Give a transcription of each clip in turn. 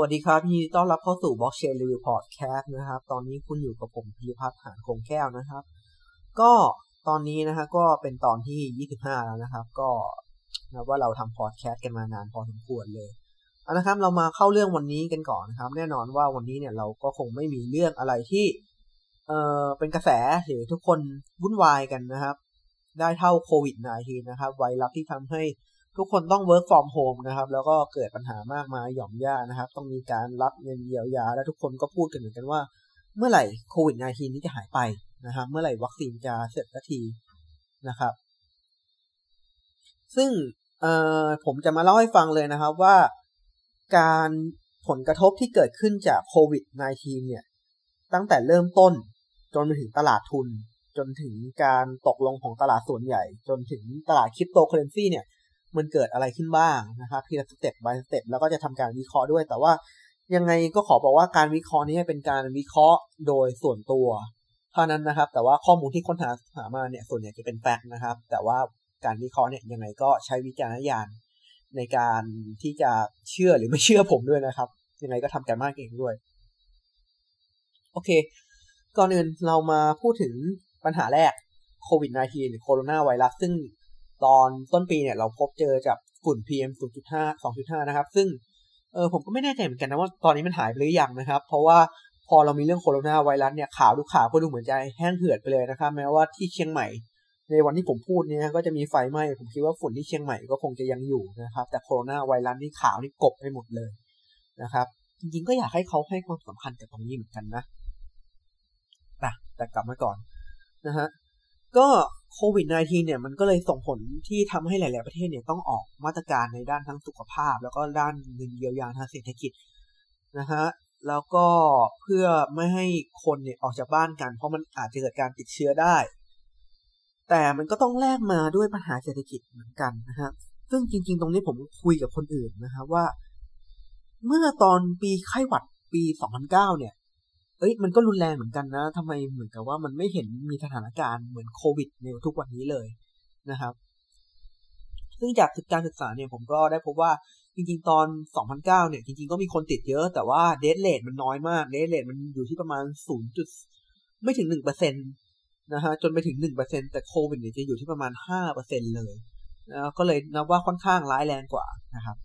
วัสดีครับยินดีต้อนรับเข้าสู่ Blockchain Review Podcast นะครับ ตอนนี้คุณอยู่กับผมพิรพัฒน์หานคงแก้วนะครับ ก็ตอนนี้นะฮะก็เป็นตอนที่ 25 แล้วนะครับ ก็นับว่าเราทำพอดแคสต์กันมานานพอสมควรเลยเอานะครับ เรามาเข้าเรื่องวันนี้กันก่อนนะครับ แน่นอนว่าวันนี้เนี่ยเราก็คงไม่มีเรื่องอะไรที่เอ่อเป็นกระแสหรือทุกคนวุ่นวายกันนะครับ ได้เท่าโควิด -19 นะครับ ไวรัสที่ทำให้ ทุกคนต้อง work from home นะครับ แล้วก็เกิดปัญหามากมายหย่อมย่านะครับ ต้องมีการรับเงินเยียวยา และทุกคนก็พูดกันเหมือนกันว่า เมื่อไหร่โควิด -19 นี้จะหายไปนะครับ เมื่อไหร่วัคซีนจะเสร็จสักทีนะครับ ซึ่งผมจะมาเล่าให้ฟังเลยนะครับว่าการผลกระทบที่เกิดขึ้นจากโควิด -19 เนี่ย ตั้งแต่เริ่มต้นจนไปถึงตลาดทุน จนถึงการตกลงของตลาดส่วนใหญ่ จนถึงตลาดคริปโตเคอเรนซีเนี่ย มันเกิดอะไรขึ้นบ้างนะครับทีละสเต็ป by สเต็ปแล้วก็จะทำการวิเคราะห์ด้วย แต่ว่ายังไงก็ขอบอกว่าการวิเคราะห์นี้เป็นการวิเคราะห์โดยส่วนตัวเท่านั้นนะครับ แต่ว่าข้อมูลที่ค้นหาหามาเนี่ยส่วนใหญ่จะเป็น fact นะครับ แต่ว่าการวิเคราะห์เนี่ยยังไงก็ใช้วิจารณญาณในการที่จะเชื่อหรือไม่เชื่อผมด้วยนะครับ ยังไงก็ทำการบ้านเองด้วย โอเค ก่อนอื่นเรามาพูดถึงปัญหาแรกโควิด -19 หรือโคโรนาไวรัสซึ่ง ตอนต้นปีเนี่ยเราพบเจอจากฝุ่น PM 0.5 2.5 นะครับ ซึ่งเออผมก็ไม่แน่ใจเหมือนกันนะว่าตอนนี้มันหายไปหรือยังนะครับ เพราะว่าพอเรามีเรื่องโคโรนาไวรัสเนี่ยข่าวทุกข่าวก็ดูเหมือนจะแห้งเหือดไปเลยนะครับ แม้ว่าที่เชียงใหม่ ในวันที่ผมพูดเนี่ยก็จะมีไฟไหม้ผมคิดว่าฝุ่นที่เชียงใหม่ก็คงจะยังอยู่นะครับ แต่โคโรนาไวรัสนี่ข่าวนี่กบไปหมดเลยนะครับจริงๆก็อยากให้เขาให้ความสำคัญกับตรงนี้เหมือนกันนะแต่แต่กลับมาก่อนนะฮะก็ โควิด -19 เนี่ยมันก็เลยส่งผลที่ทำให้หลาย ๆ ประเทศเนี่ยต้องออกมาตรการในด้านทั้งสุขภาพ แล้วก็ด้านเงินเยียวยาทางเศรษฐกิจนะฮะแล้วก็เพื่อไม่ให้คนเนี่ยออกจากบ้านกัน เพราะมันอาจจะเกิดการติดเชื้อได้ แต่มันก็ต้องแลกมาด้วยปัญหาเศรษฐกิจเหมือนกันนะฮะซึ่งจริง ๆ ตรงนี้ผมคุยกับคนอื่นนะครับว่า เมื่อตอนปีไข้หวัดปี 2009 เนี่ย เอ้ยมันก็รุนแรงเหมือนกันนะทำไมเหมือนกับว่ามันไม่เห็นมีสถานการณ์เหมือนโควิด ในทุกวันนี้เลยนะครับ ซึ่งจากการศึกษาเนี่ยผมก็ได้พบว่าจริงๆ ตอน 2009 เนี่ย จริงๆ ก็มีคนติดเยอะ แต่ว่าเดทเลทมันน้อยมาก เดทเลทมันอยู่ที่ประมาณ 0. จุดไม่ถึง 1%นะฮะ จนไปถึง 1%แต่โควิดเนี่ยจะอยู่ที่ประมาณ 5%เลยนะก็เลยนับว่าค่อนข้างร้ายแรงกว่านะครับ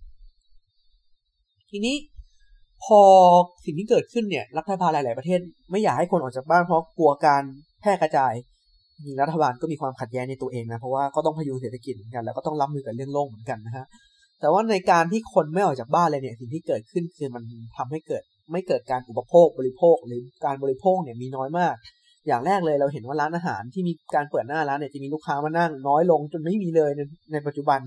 ทีนี้ พอสิ่งที่เกิดขึ้นเนี่ยรัฐบาลหลาย ๆ ประเทศ ไม่อยากให้คนออกจากบ้านเพราะกลัวการแพร่กระจายจริงรัฐบาลก็มีความขัดแย้งในตัวเองนะเพราะว่าก็ต้องพยุงเศรษฐกิจเหมือนกันแล้วก็ต้องรับมือกับเรื่องโลกเหมือนกันนะฮะแต่ว่าในการที่คนไม่ออกจากบ้านเลยเนี่ยสิ่งที่เกิดขึ้นคือมันทำให้เกิดไม่เกิดการอุปโภคบริโภค หรือการบริโภคเนี่ยมีน้อยมาก อย่างแรกเลยเราเห็นว่าร้านอาหารที่มีการเปิดหน้าร้านเนี่ยจะมีลูกค้ามานั่งน้อยลงจนไม่มีเลยในในปัจจุบัน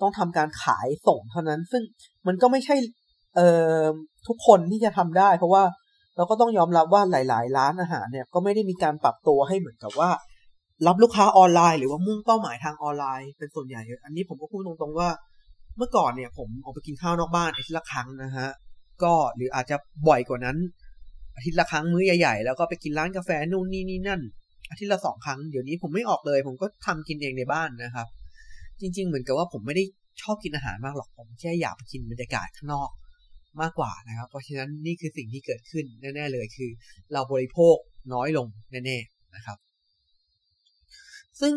ต้องทำการขายส่งเท่านั้น ซึ่งมันก็ไม่ใช่ เอ่อทุกคนที่จะทำได้ เพราะว่าเราก็ต้องยอมรับว่าหลาย ๆ ร้านอาหารเนี่ยก็ไม่ได้มีการปรับตัวให้เหมือนกับว่า รับลูกค้าออนไลน์หรือว่ามุ่งเป้าหมายทางออนไลน์ เป็นส่วนใหญ่ อันนี้ผมก็พูดตรงๆว่า เมื่อก่อนเนี่ย ผมออกไปกินข้าวนอกบ้านอาทิตย์ละครั้งนะฮะก็หรืออาจจะบ่อยกว่านั้นอาทิตย์ละครั้งมื้อใหญ่ๆแล้วก็ไปกินร้านกาแฟนู่นนี่นี่นั่น อาทิตย์ละสองครั้งเดี๋ยวนี้ผมไม่ออกเลย ผมก็ทำกินเองในบ้านนะครับ จริง ๆ เหมือนกับว่าผมไม่ได้ชอบกินอาหารมากหรอกผมแค่อยากไปกินบรรยากาศข้างนอก มากกว่านะครับ เพราะฉะนั้นนี่คือสิ่งที่เกิดขึ้นแน่ๆเลยคือ เราบริโภคน้อยลงแน่ๆนะครับ ซึ่ง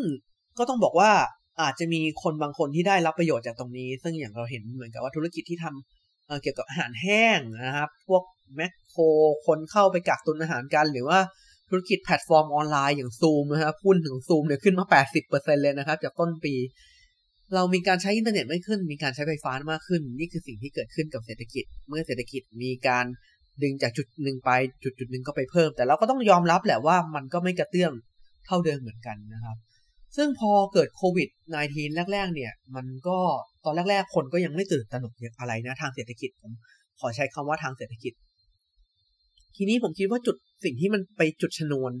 ก็ต้องบอกว่าอาจจะมีคนบางคนที่ได้รับประโยชน์จากตรงนี้ ซึ่งอย่างเราเห็นเหมือนกับว่าธุรกิจที่ทำเเกี่ยวกับอาหารแห้งนะครับ พวกแม็คโครคนเข้าไปกักตุนอาหารกัน หรือว่าธุรกิจแพลตฟอร์มออนไลน์อย่างซูมนะครับหุ้นถึงซูมเนี่ยขึ้นมา 80%เลยนะครับ จากต้นปี เรามีการใช้อินเทอร์เน็ตมากขึ้น มีการใช้ไฟฟ้ามากขึ้น นี่คือสิ่งที่เกิดขึ้นกับเศรษฐกิจ เมื่อเศรษฐกิจมีการดึงจากจุดหนึ่งไปจุดจุดหนึ่งก็ไปเพิ่ม แต่เราก็ต้องยอมรับแหละว่ามันก็ไม่กระเตื้องเท่าเดิมเหมือนกันนะครับ ซึ่งพอเกิดโควิด -19 แรก ๆ เนี่ย มันก็ตอนแรก ๆ คนก็ยังไม่ตื่นตระหนกอะไรนะทางเศรษฐกิจผมขอใช้คำว่าทางเศรษฐกิจ ทีนี้ผมคิดว่าจุดสิ่งที่มันไปจุดชนวน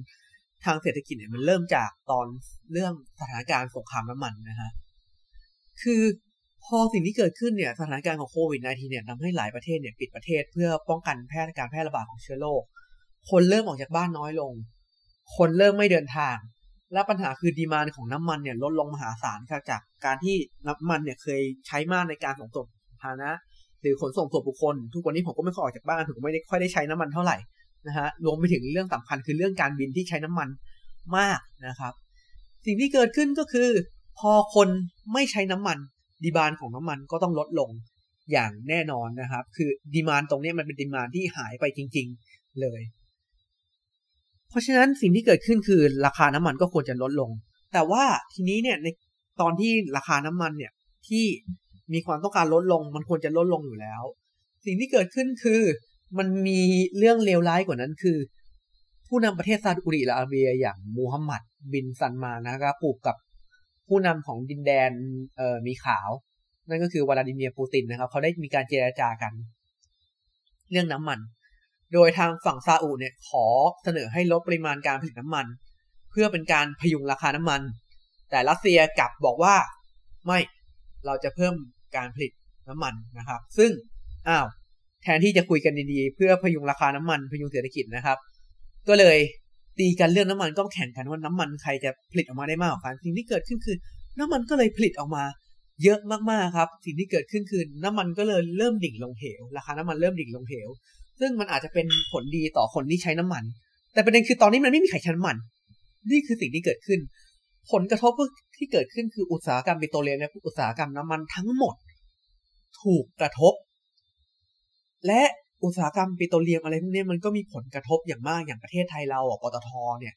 ทางเศรษฐกิจเนี่ยมันเริ่มจากตอนเรื่องสถานการณ์สงครามน้ำมันนะฮะ คือพอสิ่งที่เกิดขึ้นเนี่ยสถานการณ์ของโควิด -19 เนี่ยทำให้หลายประเทศเนี่ยปิดประเทศเพื่อป้องกันแพร่การแพร่ระบาดของเชื้อโรคคนเริ่มออกจากบ้านน้อยลง คนเริ่มไม่เดินทาง และปัญหาคือดีมานของน้ำมันเนี่ยลดลงมหาศาลครับจากการที่น้ำมันเนี่ยเคยใช้มากในการส่งส่งพานะหรือขนส่งส่วนบุคคล ทุกวันนี้ผมก็ไม่ค่อยออกจากบ้านผมก็ไม่ได้ค่อยได้ใช้น้ำมันเท่าไหร่นะฮะรวมไปถึงเรื่องสำคัญคือเรื่องการบินที่ใช้น้ำมันมากนะครับ สิ่งที่เกิดขึ้นก็คือ พอคนไม่ใช้น้ำมัน ดีมานของน้ำมันก็ต้องลดลงอย่างแน่นอนนะครับ คือดีมานตรงนี้มันเป็นดีมานที่หายไปจริง ๆเลย เพราะฉะนั้นสิ่งที่เกิดขึ้นคือราคาน้ำมันก็ควรจะลดลง แต่ว่าทีนี้เนี่ยในตอนที่ราคาน้ำมันเนี่ยที่มีความต้องการลดลง มันควรจะลดลงอยู่แล้ว สิ่งที่เกิดขึ้นคือมันมีเรื่องเลวร้ายกว่านั้นคือ ผู้นำประเทศซาอุดิอาระเบียอย่างมูฮัมหมัดบินซันมานะครับปลูกกับ ผู้นำของดินแดนเอ่อมีขาว นั่นก็คือวลาดิเมียร์ปูตินนะครับ เขาได้มีการเจราจากัน เรื่องน้ำมัน โดยทางฝั่งซาอุเนี่ยขอเสนอให้ลดปริมาณการผลิตน้ำมัน เพื่อเป็นการพยุงราคาน้ำมัน แต่รัสเซียกลับบอกว่าไม่เราจะเพิ่มการผลิตน้ำมันนะครับ ซึ่งอ้าวแทนที่จะคุยกันดีๆ เพื่อพยุงราคาน้ำมันพยุงเศรษฐกิจนะครับ ก็เลย ตีกันเรื่องน้ำมันก็แข่งกันว่าน้ำมันใครจะผลิตออกมาได้มากกว่ากันสิ่งที่เกิดขึ้นคือ น้ำมันก็เลยผลิตออกมา เยอะมากๆครับ สิ่งที่เกิดขึ้นคือน้ำมันก็เลยเริ่มดิ่งลงเหวราคาน้ำมันเริ่มดิ่งลงเหว ซึ่งมันอาจจะเป็นผลดีต่อคนที่ใช้น้ำมัน แต่ประเด็นคือตอนนี้มันไม่มีใครใช้น้ำมัน นี่คือสิ่งที่เกิดขึ้น ผลกระทบที่เกิดขึ้นคืออุตสาหกรรมปิโตรเลียมและอุตสาหกรรมน้ำมันทั้งหมด ถูกกระทบ และ อุตสาหกรรมปิโตรเลียมอะไรพวกนี้มันก็มีผลกระทบอย่างมากอย่างประเทศไทยเราอะปตทเนี่ย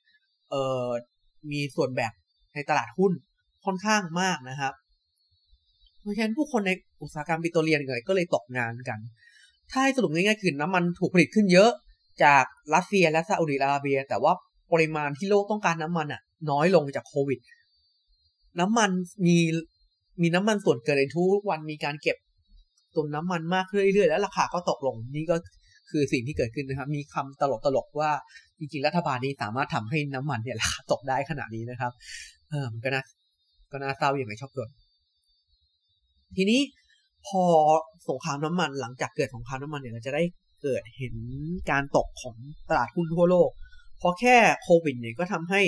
เออมีส่วนแบ่งในตลาดหุ้นค่อนข้างมากนะครับ เพราะฉะนั้นผู้คนในอุตสาหกรรมปิโตรเลียมเลยก็เลยตกงานกัน ถ้าให้สรุปง่ายๆคือน้ำมันถูกผลิตขึ้นเยอะจากรัสเซียและซาอุดิอาระเบีย แต่ว่าปริมาณที่โลกต้องการน้ำมันอะ น้อยลงจากโควิด น้ำมันมีมีน้ำมันส่วนเกินในทุกวันมีการเก็บ ตุนน้ำมันมากเรื่อยๆ แล้วราคาก็ตกลงนี่ก็คือสิ่งที่เกิดขึ้นนะครับ มีคำตลกๆว่าจริงๆรัฐบาลนี้สามารถทำให้น้ำมันเนี่ยราคาตกได้ขนาดนี้นะครับ เออมันก็น่าก็น่าเศร้าอย่างไรชอบเกิดทีนี้พอสงครามน้ำมันหลังจากเกิดสงครามน้ำมันเนี่ยเราจะได้เกิดเห็นการตกของตลาดหุ้นทั่วโลก เพราะแค่โควิดเนี่ยก็ทำให้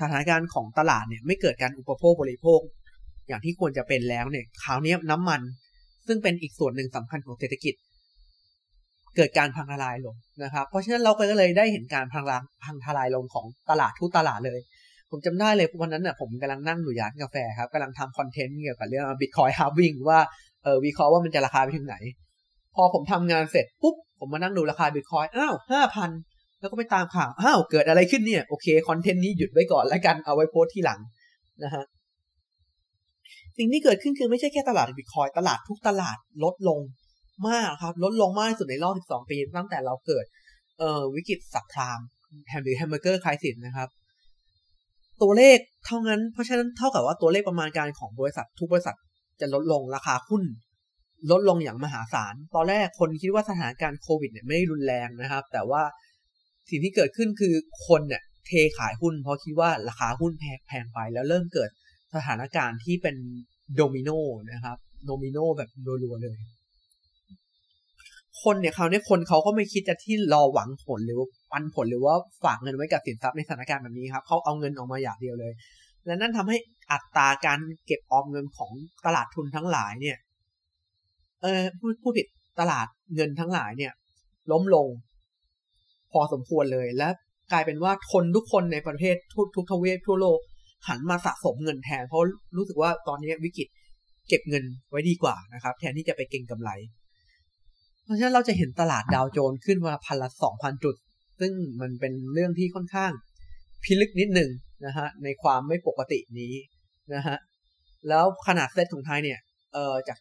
สถานการณ์ของตลาดเนี่ยไม่เกิดการอุปโภคบริโภค อย่างที่ควรจะเป็นแล้วเนี่ยคราวนี้น้ำมัน ซึ่งเป็นอีกส่วนหนึ่งสำคัญของเศรษฐกิจ เกิดการพังทลายลงนะครับ เพราะฉะนั้นเราก็เลยได้เห็นการพังพังทลายลงของตลาดทุกตลาดเลย ผมจำได้เลยวันนั้นน่ะผมกำลังนั่งอยู่ร้านกาแฟครับกำลังทำ content เกี่ยวกับเรื่อง Bitcoin halving ว่าเออวิเคราะห์ว่ามันจะราคาไปถึงไหน พอผมทำงานเสร็จปุ๊บผมมานั่งดูราคาบิตคอยน์อ้าวห้าพันแล้วก็ไปตามข่าวอ้าวเกิดอะไรขึ้นเนี่ยโอเค content นี้หยุดไว้ก่อนแล้วกันเอาไว้โพสต์ทีหลังนะฮะ สิ่งที่เกิดขึ้นคือไม่ใช่แค่ตลาดบิตคอยน์ตลาดทุกตลาดลดลงมากครับ ลดลงมากที่สุดในรอบ 12 ปีตั้งแต่เราเกิดเอ่อวิกฤต subprime แฮมหรือ Hamburger Crisis นะครับ ตัวเลขเท่านั้น เพราะฉะนั้นเท่ากับว่าตัวเลขประมาณการของบริษัท ทุกบริษัทจะลดลงราคาหุ้นลดลงอย่างมหาศาล ตอนแรกคนคิดว่าสถานการณ์โควิดเนี่ยไม่รุนแรงนะครับ แต่ว่าสิ่งที่เกิดขึ้นคือคนเนี่ยเทขายหุ้น เพราะคิดว่าราคาหุ้นแพงไปแล้วเริ่มเกิดสถานการณ์ที่เป็น โดมิโนนะครับ โดมิโนแบบรัวๆเลย คนเนี่ยคราวนี้คนเขาก็ไม่คิดจะที่รอหวังผลหรือปันผลหรือว่าฝากเงินไว้กับสินทรัพย์ในสถานการณ์แบบนี้ครับเขาเอาเงินออกมาอย่างเดียวเลย และนั่นทำให้อัตราการเก็บออมเงินของตลาดทุนทั้งหลายเนี่ย เออพูดพูดผิดตลาดเงินทั้งหลายเนี่ย ล้มลง พอสมควรเลยและกลายเป็นว่าคนทุกคนในประเทศทุกทุกทวีปทั่วโลก หันมาสะสมเงินแทน เพราะรู้สึกว่าตอนนี้วิกฤตเก็บเงินไว้ดีกว่านะครับ แทนที่จะไปเก็งกำไร เพราะฉะนั้นเราจะเห็นตลาดดาวโจนส์ขึ้นมาพันละสองพันจุด ซึ่งมันเป็นเรื่องที่ค่อนข้างพิลึกนิดหนึ่งนะฮะในความไม่ปกตินี้นะฮะแล้วขนาดเซตของไทยเนี่ยเอ่อจาก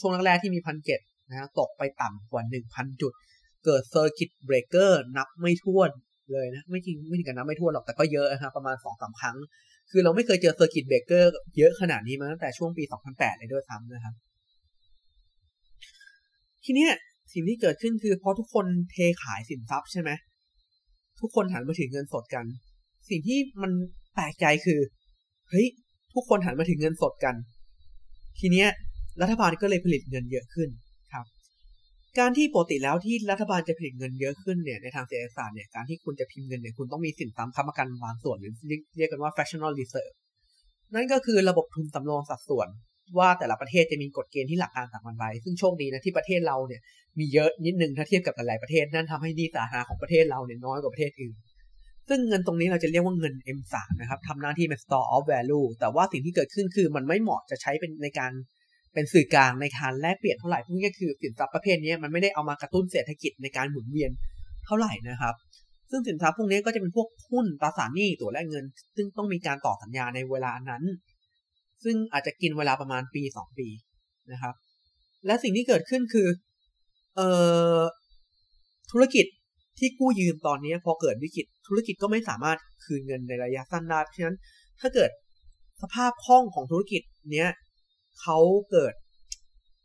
ช่วงแรกๆที่มีพันเจ็ดนะฮะตกไปต่ำกว่าหนึ่งพันจุด เกิด circuit breaker นับไม่ถ้วนเลยนะ ไม่จริงไม่ถึงกับนับไม่ถ้วนหรอกแต่ก็เยอะนะครับประมาณสองสามครั้ง คือเราไม่เคยเจอ circuit breaker เยอะขนาดนี้มาตั้งแต่ช่วงปี 2008 เลยด้วยซ้ำนะครับ ทีเนี้ยสิ่งที่เกิดขึ้นคือเพราะทุกคนเทขายสินทรัพย์ใช่ไหมทุกคนหันมาถือเงินสดกัน สิ่งที่มันแปลกใจคือเฮ้ยทุกคนหันมาถึงเงินสดกัน ทีเนี้ยรัฐบาลก็เลยผลิตเงินเยอะขึ้น การที่ปกติแล้วที่รัฐบาลจะผลิตเงินเยอะขึ้นเนี่ยในทางเศรษฐศาสตร์เนี่ยการที่คุณจะพิมพ์เงินเนี่ยคุณต้องมีสินทรัพย์ค้ำประกันบางส่วนหรือเรียกกันว่า fractional reserve นั่นก็คือระบบทุนสำรองสัดส่วน ว่าแต่ละประเทศจะมีกฎเกณฑ์ที่หลักการต่างกันไป ซึ่งโชคดีนะที่ประเทศเราเนี่ยมีเยอะนิดนึงถ้าเทียบกับหลายๆประเทศนั่นทำให้ดีสาธารณของประเทศเราเนี่ยน้อยกว่าประเทศอื่นซึ่งเงินตรงนี้เราจะเรียกว่าเงิน M3 นะครับทำหน้าที่เป็น store of value แต่ว่าสิ่งที่เกิดขึ้นคือมันไม่เหมาะจะใช้เป็นในการ เป็นสื่อกลางในการแลกเปลี่ยนเท่าไหร่พวกนี้คือสินทรัพย์ประเภทนี้มันไม่ได้เอามากระตุ้นเศรษฐกิจในการหมุนเวียนเท่าไหร่นะครับ ซึ่งสินทรัพย์พวกนี้ก็จะเป็นพวกหุ้นตราสารหนี้ตัวแลกเงิน ซึ่งต้องมีการต่อสัญญาในเวลานั้น ซึ่งอาจจะกินเวลาประมาณปีสองปีนะครับ และสิ่งที่เกิดขึ้นคือเอ่อธุรกิจที่กู้ยืมตอนนี้พอเกิดวิกฤตธุรกิจก็ไม่สามารถคืนเงินในระยะสั้นได้เพราะฉะนั้นถ้าเกิดสภาพคล่องของธุรกิจเนี้ย เขาเกิด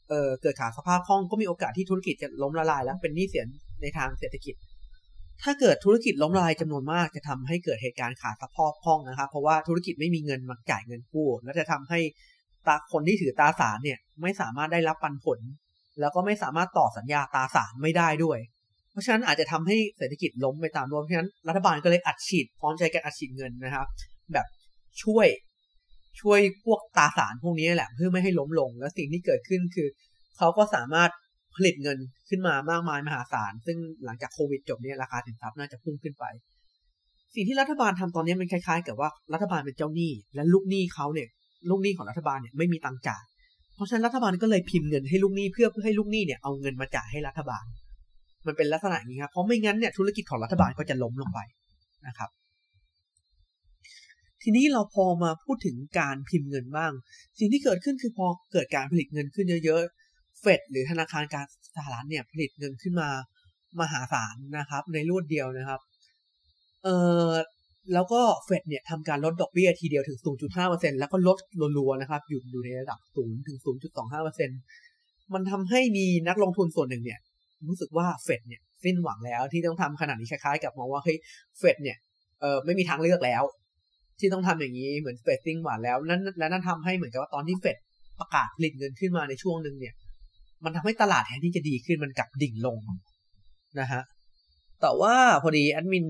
เอ่อเกิดขาดสภาพคล่องก็มีโอกาสที่ธุรกิจจะล้มละลายแล้วเป็นหนี้เสียในทางเศรษฐกิจ ถ้าเกิดธุรกิจล้มละลายจำนวนมากจะทำให้เกิดเหตุการณ์ขาดสภาพคล่องนะครับ เพราะว่าธุรกิจไม่มีเงินมาจ่ายเงินกู้และจะทำให้ตาคนที่ถือตาสารเนี่ยไม่สามารถได้รับปันผล แล้วก็ไม่สามารถต่อสัญญาตาสารไม่ได้ด้วย เพราะฉะนั้นอาจจะทำให้เศรษฐกิจล้มไปตามรวมเพราะฉะนั้นรัฐบาลก็เลยอัดฉีดพร้อมใจกันอัดฉีดเงินนะครับ แบบช่วย ช่วยพวกตาสารพวกนี้แหละเพื่อไม่ให้ล้มลง แล้วสิ่งที่เกิดขึ้นคือ เขาก็สามารถผลิตเงินขึ้นมามากมายมหาศาล ซึ่งหลังจากโควิดจบเนี่ยราคาสินทรัพย์น่าจะพุ่งขึ้นไป สิ่งที่รัฐบาลทำตอนนี้มันคล้ายๆ กับว่ารัฐบาลเป็นเจ้าหนี้ และลูกหนี้เขาเนี่ย ลูกหนี้ของรัฐบาลเนี่ยไม่มีตังจ่ายเพราะฉะนั้นรัฐบาลก็เลยพิมพ์เงินให้ลูกหนี้เพื่อเพื่อให้ลูกหนี้เนี่ยเอาเงินมาจ่ายให้รัฐบาล มันเป็นลักษณะอย่างนี้ครับเพราะไม่งั้นเนี่ยธุรกิจของรัฐบาลก็จะล้มลงไปนะครับ ทีนี้เราพอมาพูดถึงการพิมพ์เงินบ้าง สิ่งที่เกิดขึ้นคือพอเกิดการผลิตเงินขึ้นเยอะๆ เฟดหรือธนาคารการสหรัฐเนี่ยผลิตเงินขึ้นมามหาศาลนะครับ ในรวดเดียวนะครับ เออแล้วก็เฟดเนี่ยทำการลดดอกเบี้ยทีเดียวถึง 0.5%แล้วก็ลดรัวๆนะครับ อยู่อยู่ในระดับ0ถึง 0.25%มันทำให้มีนักลงทุนส่วนหนึ่งเนี่ย รู้สึกว่าเฟดเนี่ยสิ้นหวังแล้วที่ต้องทำขนาดนี้คล้ายๆ กับมองว่าเฮ้ยเฟดเนี่ยเออไม่มีทางเลือกแล้ว ที่ต้องทำอย่างนี้เหมือนเฟดสิ้นหวังแล้วนั่นและนั่นทำให้เหมือนกับว่าตอนที่เฟดประกาศผลิตเงินขึ้นมาในช่วงหนึ่งเนี่ย มันทำให้ตลาดแทนที่จะดีขึ้นมันกลับดิ่งลงนะฮะแต่ว่าพอดีแอดมิน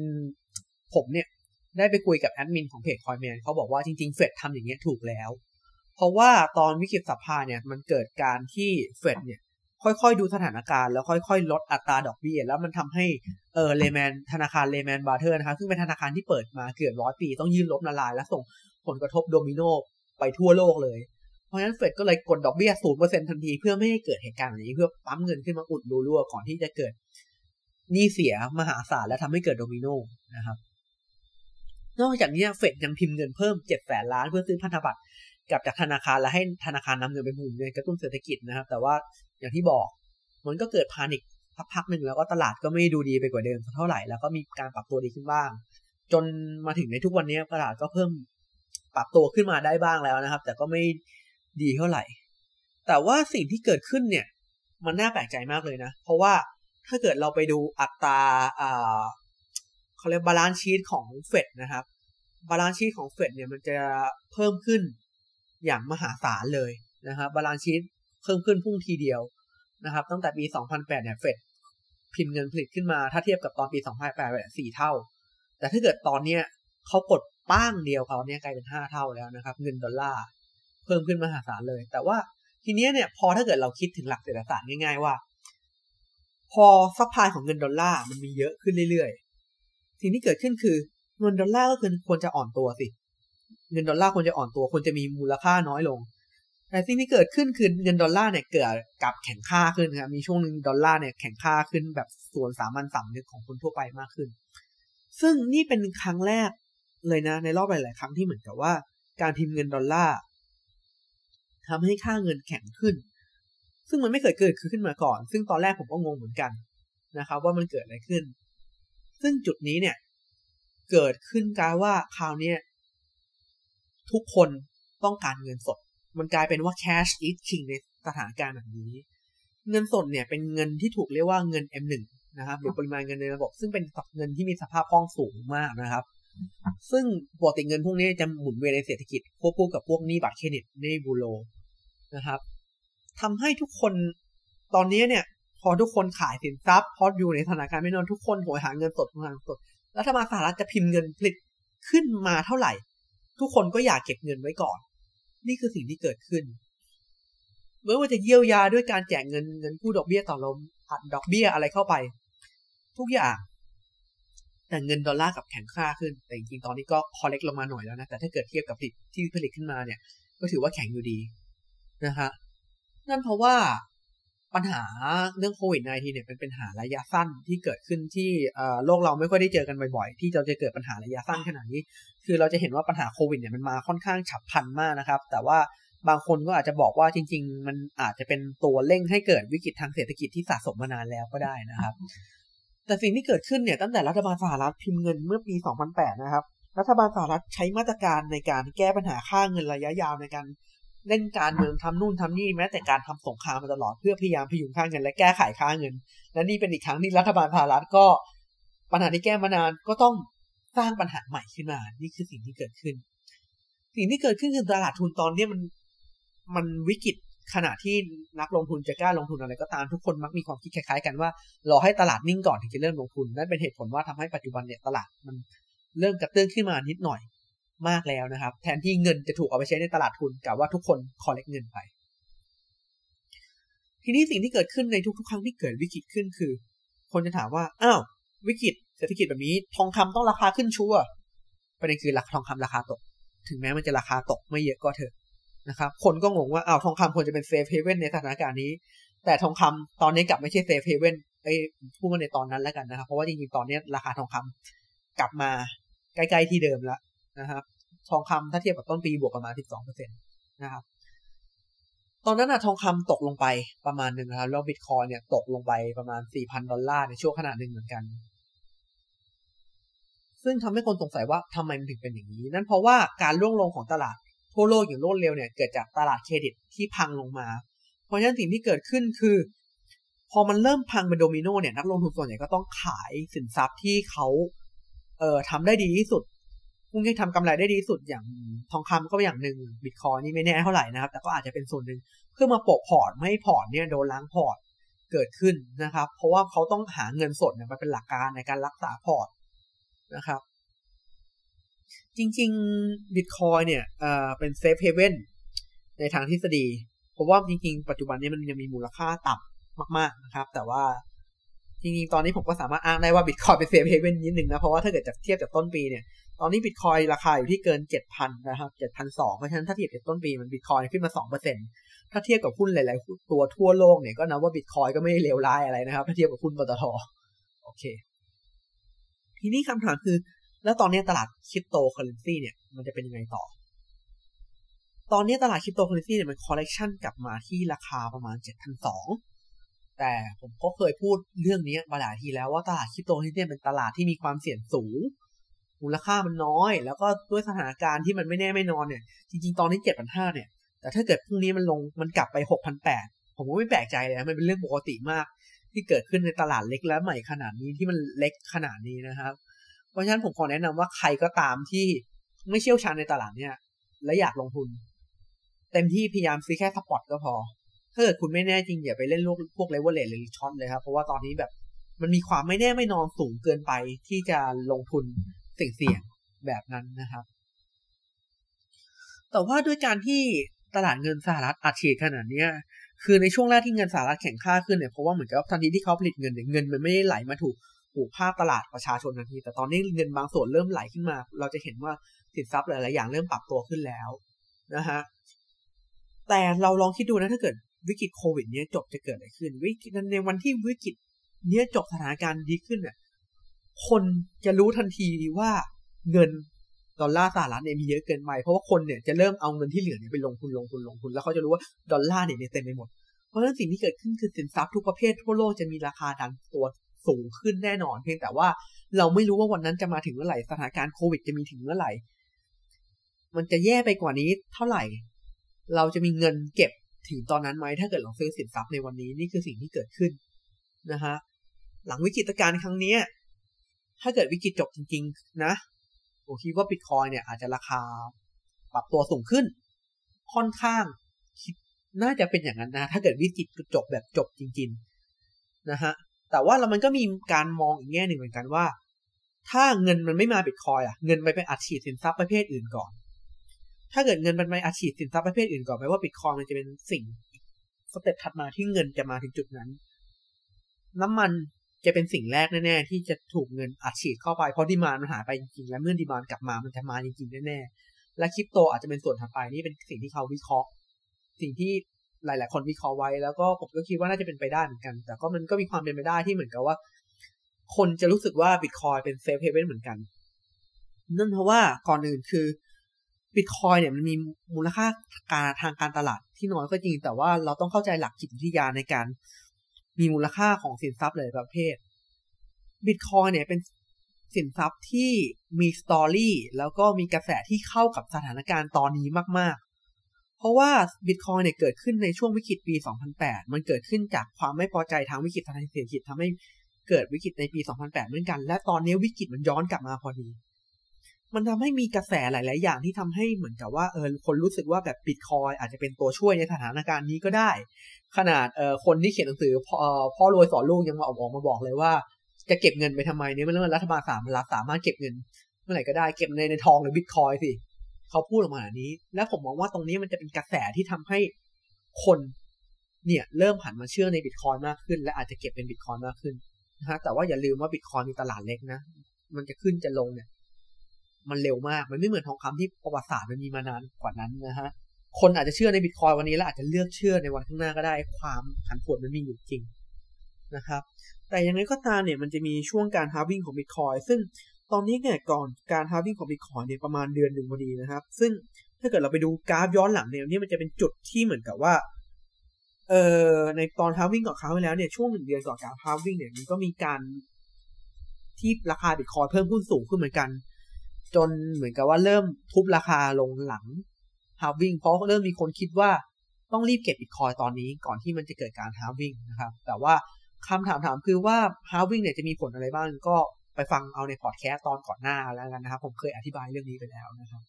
ผมเนี่ยได้ไปคุยกับแอดมินของเพจคอยน์แมนเขาบอกว่าจริงๆเฟดทำอย่างเงี้ยถูกแล้ว เพราะว่าตอนวิกฤต subprime เนี่ยมันเกิดการที่เฟดเนี่ย ค่อยๆดูสถานการณ์แล้วค่อยๆ ลดอัตราดอกเบี้ยแล้วมันทำให้เออ Lehman ธนาคาร Lehman Brothers นะครับซึ่งเป็นธนาคารที่เปิดมาเกือบร้อยปี ต้องยื่นล้มละลาย และส่งผลกระทบโดมิโนไปทั่วโลกเลย เพราะฉะนั้นเฟดก็เลยกดดอกเบี้ยศูนย์เปอร์เซ็นต์ทันทีเพื่อไม่ให้เกิดเหตุการณ์แบบนี้เพื่อปั๊มเงินขึ้นมาอุดรูรั่วก่อนที่จะเกิดหนี้เสียมหาศาลและทำให้เกิดโดมิโนนะครับ นอกจากนี้เฟดยังพิมพ์เงินเพิ่มเจ็ดแสนล้านเพื่อซื้อพันธบัตรกับจากธนาคารและให้ธนาคารนำเงินไปหมุนเวียนกระตุ้นเศรษฐกิจนะครับ แต่ว่า อย่างที่บอก มันก็เกิดพานิคสักพักหนึ่งแล้วก็ตลาดก็ไม่ดูดีไปกว่าเดิมเท่าไหร่แล้วก็มีการปรับตัวดีขึ้นบ้าง จนมาถึงในทุกวันนี้ตลาดก็เพิ่มปรับตัวขึ้นมาได้บ้างแล้วนะครับ แต่ก็ไม่ดีเท่าไหร่ แต่ว่าสิ่งที่เกิดขึ้นเนี่ย มันน่าแปลกใจมากเลยนะ เพราะว่าถ้าเกิดเราไปดูอัตราอ่าเขาเรียก balance sheet ของเฟดนะครับ balance sheet ของเฟดเนี่ยมันจะเพิ่มขึ้นอย่างมหาศาลเลยนะครับ balance sheet เพิ่มขึ้นพุ่งทีเดียวนะครับ ตั้งแต่ปี 2008 เนี่ยเฟดพิมพ์เงินผลิตขึ้นมาถ้าเทียบกับตอนปี 2008เนี่ยสี่เท่า แต่ถ้าเกิดตอนเนี้ยเขากดป้างเดียวเขาเนี่ยกลายเป็น 5 เท่าแล้วนะครับ เงินดอลลาร์เพิ่มขึ้นมหาศาลเลย แต่ว่าทีเนี้ยเนี่ยพอถ้าเกิดเราคิดถึงหลักเศรษฐศาสตร์ง่ายๆว่า พอ supply ของเงินดอลลาร์มันมีเยอะขึ้นเรื่อยๆสิ่งที่เกิดขึ้นคือเงินดอลลาร์ก็คือควรจะอ่อนตัวสิเงินดอลลาร์ควรจะอ่อนตัวควรจะมีมูลค่าน้อยลง แต่สิ่งที่เกิดขึ้นคือเงินดอลลาร์เนี่ยเกิดกลับแข็งค่าขึ้นครับมีช่วงหนึ่งดอลลาร์เนี่ยแข็งค่าขึ้นแบบสวนสามัญสำนึกของคนทั่วไปมากขึ้น ซึ่งนี่เป็นครั้งแรกเลยนะ ในรอบหลาย ๆ ครั้งที่เหมือนกับว่า การพิมพ์เงินดอลลาร์ทำให้ค่าเงินแข็งขึ้น ซึ่งมันไม่เคยเกิดขึ้นมาก่อน ซึ่งตอนแรกผมก็งงเหมือนกันนะครับ ว่ามันเกิดอะไรขึ้น ซึ่งจุดนี้เนี่ย เกิดขึ้นกลายว่าคราวนี้ทุกคนต้องการเงินสด มันกลายเป็นว่า cash is king ในสถานการณ์แบบนี้ เงินสดเนี่ยเป็นเงินที่ถูกเรียกว่าเงิน M1 นะครับ หรือปริมาณเงินในระบบ ซึ่งเป็นเงินที่มีสภาพคล่องสูงมากนะครับ ซึ่งปกติเงินพวกนี้จะหมุนเวียนในเศรษฐกิจควบคู่กับพวกหนี้บัตรเครดิตหนี้บูโรนะครับทำให้ทุกคนตอนนี้เนี่ยพอทุกคนขายสินทรัพย์พออยู่ในสถานการณ์ไม่นอนทุกคนโหยหาเงินสดหาเงินสดรัฐบาลสหรัฐจะพิมพ์เงินผลิตขึ้นมาเท่าไหร่ ทุกคนก็อยากเก็บเงินไว้ก่อน นี่คือสิ่งที่เกิดขึ้นไม่ว่าจะเยียวยาด้วยการแจกเงินเงินกู้ดอกเบี้ยต่อลมอัดดอกเบี้ยอะไรเข้าไป ทุกอย่าง แต่เงินดอลลาร์กับแข็งค่าขึ้น แต่จริงๆตอนนี้ก็พอเล็กลงมาหน่อยแล้วนะ แต่ถ้าเกิดเทียบกับผลิตที่ผลิตขึ้นมาเนี่ย ก็ถือว่าแข็งอยู่ดีนะฮะนั่นเพราะว่า ปัญหาเรื่องโควิด -19 เนี่ยเป็นปัญหาระยะสั้นที่เกิดขึ้นที่โลกเราไม่ค่อยได้เจอกันบ่อยๆ ที่เราจะเกิดปัญหาระยะสั้นขนาดนี้ คือเราจะเห็นว่าปัญหาโควิดเนี่ยมันมาค่อนข้างฉับพลันมากนะครับ แต่ว่าบางคนก็อาจจะบอกว่าจริง ๆ มันอาจจะเป็นตัวเร่งให้เกิดวิกฤตทางเศรษฐกิจที่สะสมมานานแล้วก็ได้นะครับ แต่สิ่งที่เกิดขึ้นเนี่ยตั้งแต่รัฐบาลสหรัฐพิมพ์เงินเมื่อปี 2008 นะครับ รัฐบาลสหรัฐใช้มาตรการในการแก้ปัญหาค่าเงินระยะยาวในการ เล่นการเมืองทำนู่นทำนี่แม้แต่การทำสงครามมาตลอดเพื่อพยายามพยุงค่าเงินและแก้ไขค่าเงิน และนี่เป็นอีกครั้งที่รัฐบาลสหรัฐก็ ปัญหาที่แก้มานานก็ต้องสร้างปัญหาใหม่ขึ้นมา นี่คือสิ่งที่เกิดขึ้น สิ่งที่เกิดขึ้นคือตลาดทุนตอนนี้มันมันวิกฤตขณะที่นักลงทุนจะกล้าลงทุนอะไรก็ตามทุกคนมักมีความคิดคล้ายๆ กันว่ารอให้ตลาดนิ่งก่อนถึงจะเริ่มลงทุนนั่นเป็นเหตุผลว่าทำให้ปัจจุบันเนี่ยตลาดมันเริ่มกระเตื้องขึ้นมานิดหน่อย มากแล้วนะครับ แทนที่เงินจะถูกเอาไปใช้ในตลาดทุนกับว่าทุกคนคอลเลกเงินไป ทีนี้สิ่งที่เกิดขึ้นในทุกๆ ครั้งที่เกิดวิกฤตขึ้นคือ คนจะถามว่าอ้าววิกฤตเศรษฐกิจแบบนี้ ทองคำต้องราคาขึ้นชัวประเด็นคือราคาทองคำราคาตก ถึงแม้มันจะราคาตกไม่เยอะก็เถอะนะครับ คนก็งงว่าอ้าวทองคำควรจะเป็น safe haven ในสถานการณ์นี้ แต่ทองคำตอนนี้กลับไม่ใช่ safe haven ไอ้พูดมาในตอนนั้นแล้วกันนะครับ เพราะว่าจริงๆ ตอนนี้ราคาทองคำกลับมาใกล้ๆที่เดิมแล้ว นะครับทองคำถ้าเทียบกับต้นปีบวกประมาณ 12%นะครับตอนนั้นอะทองคำตกลงไปประมาณหนึ่งนะครับแล้วบิตคอยน์เนี่ยตกลงไปประมาณ 4,000 ดอลลาร์ในช่วงขณะหนึ่งเหมือนกัน ซึ่งทำให้คนสงสัยว่าทำไมมันถึงเป็นอย่างนี้ นั่นเพราะว่าการร่วงลงของตลาดทั่วโลกอย่างรวดเร็วเนี่ยเกิดจากตลาดเครดิตที่พังลงมา เพราะฉะนั้นสิ่งที่เกิดขึ้นคือ พอมันเริ่มพังเป็นโดมิโนเนี่ยนักลงทุนส่วนใหญ่ก็ต้องขายสินทรัพย์ที่เขาเอ่อทำได้ดีที่สุด พวกที่ทำกำไรได้ดีสุดอย่างทองคำก็อย่างหนึ่งบิตคอยน์นี่ไม่แน่เท่าไหร่นะครับ แต่ก็อาจจะเป็นส่วนหนึ่งเพื่อมาโปะพอร์ตไม่ให้พอร์ตเนี่ยโดนล้างพอร์ตเกิดขึ้นนะครับ เพราะว่าเขาต้องหาเงินสดเนี่ยมาเป็นหลักประกันในการรักษาพอร์ตนะครับ จริงๆบิตคอยน์เนี่ยเอ่อเป็น safe haven ในทางทฤษฎีเพราะว่าจริงๆ ปัจจุบันนี้มันยังมีมูลค่าต่ำมาก ๆนะครับ แต่ว่าจริงๆ ตอนนี้ผมก็สามารถอ้างได้ว่าบิตคอยน์เป็น safe haven นิดหนึ่งนะ เพราะว่าถ้าเกิดจะเทียบจากต้นปีเนี่ยตอนนี้บิตคอยน์ราคาอยู่ที่เกินเจ็ดพันนะครับเจ็ดพันสองเพราะฉะนั้นถ้าเทียบกับต้นปีมันบิตคอยน์ขึ้นมาสองเปอร์เซ็นต์ถ้าเทียบกับหุ้นหลาย ๆ ตัวทั่วโลกเนี่ยก็นับว่าบิตคอยน์ก็ไม่ได้เลวร้ายอะไรนะครับ ถ้าเทียบกับหุ้นปตทโอเค ทีนี้คำถามคือ แล้วตอนนี้ตลาดคริปโตเคอเรนซีเนี่ยมันจะเป็นยังไงต่อ ตอนนี้ตลาดคริปโตเคอเรนซีเนี่ยมัน correction กลับมาที่ราคาประมาณเจ็ดพันสองแต่ผมก็เคยพูดเรื่องนี้มาหลายทีแล้วว่าตลาดคริปโตเคอเรนซีเป็นตลาดที่มีความเสี่ยงสูง มูลค่ามันน้อย แล้วก็ด้วยสถานการณ์ที่มันไม่แน่ไม่นอนเนี่ย จริง ๆ ตอนนี้เจ็ดพันห้าเนี่ย แต่ถ้าเกิดพรุ่งนี้มันลงมันกลับไปหกพันแปดผมก็ไม่แปลกใจเลยนะมันเป็นเรื่องปกติมาก ที่เกิดขึ้นในตลาดเล็กและใหม่ขนาดนี้ที่มันเล็กขนาดนี้นะครับ เพราะฉะนั้นผมขอแนะนำว่าใครก็ตามที่ไม่เชี่ยวชาญในตลาดเนี่ย และอยากลงทุน เต็มที่พยายามซื้อแค่ spot ก็พอถ้าเกิดคุณไม่แน่จริงอย่าไปเล่นพวก leverage หรือ short เลยครับเพราะว่าตอนนี้แบบมันมีความไม่แน่ไม่นอนสูงเกินไปที่จะลงทุน เสี่ยงแบบนั้นนะครับ แต่ว่าด้วยการที่ตลาดเงินสหรัฐอัดฉีดขนาดนี้คือในช่วงแรกที่เงินสหรัฐแข็งค่าขึ้นเนี่ยเพราะว่าเหมือนกับทันทีที่เขาผลิตเงินเนี่ยเงินมันไม่ได้ไหลมาถูกผูกภาพตลาดประชาชนทันที แต่ตอนนี้เงินบางส่วนเริ่มไหลขึ้นมา เราจะเห็นว่าสินทรัพย์หลาย ๆ อย่างเริ่มปรับตัวขึ้นแล้วนะฮะแต่เราลองคิดดูนะถ้าเกิดวิกฤตโควิด เนี้ยจบจะเกิดอะไรขึ้น วิกฤตในวันที่วิกฤตเนี้ยจบสถานการณ์ดีขึ้นเนี่ย คนจะรู้ทันทีว่าเงินดอลลาร์สหรัฐเนี่ยมีเยอะเกินไปเพราะว่าคนเนี่ยจะเริ่มเอาเงินที่เหลือเนี่ยไปลงทุนลงทุนลงทุน แล้วเขาจะรู้ว่าดอลลาร์เนี่ยเต็มไปหมด เพราะฉะนั้นสิ่งที่เกิดขึ้นคือสินทรัพย์ทุกประเภททั่วโลกจะมีราคาดันตัวสูงขึ้นแน่นอน เพียงแต่ว่าเราไม่รู้ว่าวันนั้นจะมาถึงเมื่อไหร่สถานการณ์โควิดจะมีถึงเมื่อไหร่ มันจะแย่ไปกว่านี้เท่าไหร่ เราจะมีเงินเก็บถึงตอนนั้นไหมถ้าเกิดเราซื้อสินทรัพย์ในวันนี้นี่คือสิ่งที่เกิดขึ้นนะฮะหลังวิกฤตการณ์ครั้งนี้ ถ้าเกิดวิกฤตจบจริง ๆ นะผมคิดว่าบิตคอยเนี่ยอาจจะราคาปรับตัวสูงขึ้น ค่อนข้างคิดน่าจะเป็นอย่างนั้นนะ ถ้าเกิดวิกฤตจบแบบจบจริง ๆ นะฮะ แต่ว่าเรามันก็มีการมองอีกแง่หนึ่งเหมือนกันว่า ถ้าเงินมันไม่มาบิตคอยอะ เงินไปไปอัดฉีดสินทรัพย์ประเภทอื่นก่อน ถ้าเกิดเงินมันไปอัดฉีดสินทรัพย์ประเภทอื่นก่อนแปลว่าบิตคอยน์มันจะเป็นสิ่ง step ถัดมาที่เงินจะมาถึงจุดนั้น น้ำมัน จะเป็นสิ่งแรกแน่ๆที่จะถูกเงินอัดฉีดเข้าไปเพราะ demand มันหายไปจริงๆและเมื่อ demand กลับมามันจะมาจริงๆแน่ๆและคริปโตอาจจะเป็นส่วนถัดไปนี่เป็นสิ่งที่เขาวิเคราะห์ สิ่งที่หลาย ๆ คนวิเคราะห์ไว้แล้วก็ผมก็คิดว่าน่าจะเป็นไปได้เหมือนกัน แต่ก็มันก็มีความเป็นไปได้ที่เหมือนกับว่า คนจะรู้สึกว่าบิตคอยน์เป็น safe haven เหมือนกันนั่นเพราะว่าก่อนอื่นคือบิตคอยน์เนี่ยมันมีมูลค่าการทางการตลาดที่น้อยก็จริง แต่ว่าเราต้องเข้าใจหลักจิตวิทยาในการ มีมูลค่าของสินทรัพย์หลายประเภทบิตคอยน์เนี่ยเป็นสินทรัพย์ที่มี story แล้วก็มีกระแสที่เข้ากับสถานการณ์ตอนนี้มาก ๆ เพราะว่าบิตคอยน์เนี่ยเกิดขึ้นในช่วงวิกฤตปี 2008 มันเกิดขึ้นจากความไม่พอใจทางวิกฤตทางเศรษฐกิจทำให้เกิดวิกฤตในปี 2008 เหมือนกัน และตอนนี้วิกฤตมันย้อนกลับมาพอดี มันทำให้มีกระแสหลาย ๆ อย่างที่ทำให้เหมือนกับว่าเออคนรู้สึกว่าแบบบิตคอยอาจจะเป็นตัวช่วยในสถานการณ์นี้ก็ได้ ขนาดเออคนที่เขียนหนังสือพ่อพ่อรวยสอนลูกยังมาออกมาบอกเลยว่า จะเก็บเงินไปทำไมเนี่ยเมื่อรัฐบาลสามรัฐสามารถเก็บเงิน เมื่อไหร่ก็ได้เก็บในในทองหรือบิตคอยสิเขาพูดออกมาแบบนี้ และผมมองว่าตรงนี้มันจะเป็นกระแสที่ทำให้คนเนี่ยเริ่มหันมาเชื่อในบิตคอยมากขึ้น และอาจจะเก็บเป็นบิตคอยมากขึ้นนะฮะแต่ว่าอย่าลืมว่าบิตคอยมีตลาดเล็กนะมันจะขึ้นจะลงเนี่ย มันเร็วมาก มันไม่เหมือนทองคำที่ประวัติศาสตร์มันมีมานานกว่านั้นนะฮะ คนอาจจะเชื่อในบิตคอยวันนี้แล้วอาจจะเลือกเชื่อในวันข้างหน้าก็ได้ ความผันผวนมันมีอยู่จริงนะครับ แต่ยังไงก็ตามเนี่ยมันจะมีช่วงการฮาวิ่งของบิตคอยซึ่งตอนนี้เนี่ยก่อนการฮาวิ่งของบิตคอยเนี่ยประมาณเดือนหนึ่งพอดีนะครับ ซึ่งถ้าเกิดเราไปดูกราฟย้อนหลังเนี่ยนี่มันจะเป็นจุดที่เหมือนกับว่าเอ่อในตอนฮาวิ่งของเขาไปแล้วเนี่ยช่วงหนึ่งเดือนก่อนการฮาวิ่งเนี่ยมันก็มีการที่ราคาบิตคอยเพิ่มขึ้นสูงขึ้นเหมือนกัน จนเหมือนกับว่าเริ่มทุบราคาลงหลังฮาวิ่งเพราะเริ่มมีคนคิดว่าต้องรีบเก็บบิตคอยตอนนี้ก่อนที่มันจะเกิดการฮาวิ่งนะครับ แต่ว่าคำถามถามคือว่าฮาวิ่งเนี่ยจะมีผลอะไรบ้างก็ไปฟังเอาในพอดแคสต์ตอนก่อนหน้าแล้วกันนะครับ ผมเคยอธิบายเรื่องนี้ไปแล้วนะครับ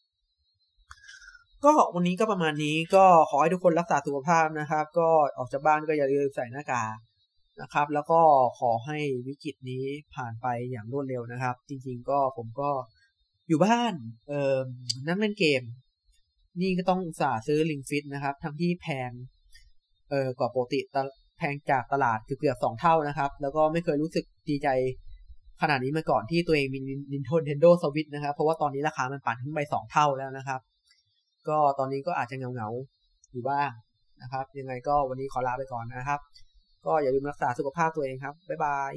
ก็วันนี้ก็ประมาณนี้ก็ขอให้ทุกคนรักษาสุขภาพนะครับ ก็ออกจากบ้านก็อย่าลืมใส่หน้ากากนะครับ แล้วก็ขอให้วิกฤตนี้ผ่านไปอย่างรวดเร็วนะครับ จริงๆก็ผมก็ อยู่บ้าน เอ่อนั่งเล่นเกม นี่ก็ต้องอุตส่าห์ซื้อลิงฟิตนะครับ ทั้งที่แพง เอ่อกว่าปกติแพงจากตลาดคือเกือบสองเท่านะครับ แล้วก็ไม่เคยรู้สึกดีใจขนาดนี้มาก่อนที่ตัวเองมี Nintendo Switch นะครับ เพราะว่าตอนนี้ราคามันปั่นขึ้นไปสองเท่าแล้วนะครับ ก็ตอนนี้ก็อาจจะเงาเงาอยู่บ้างนะครับ ยังไงก็วันนี้ขอลาไปก่อนนะครับ ก็อย่าลืมรักษาสุขภาพตัวเองครับ บ๊ายบาย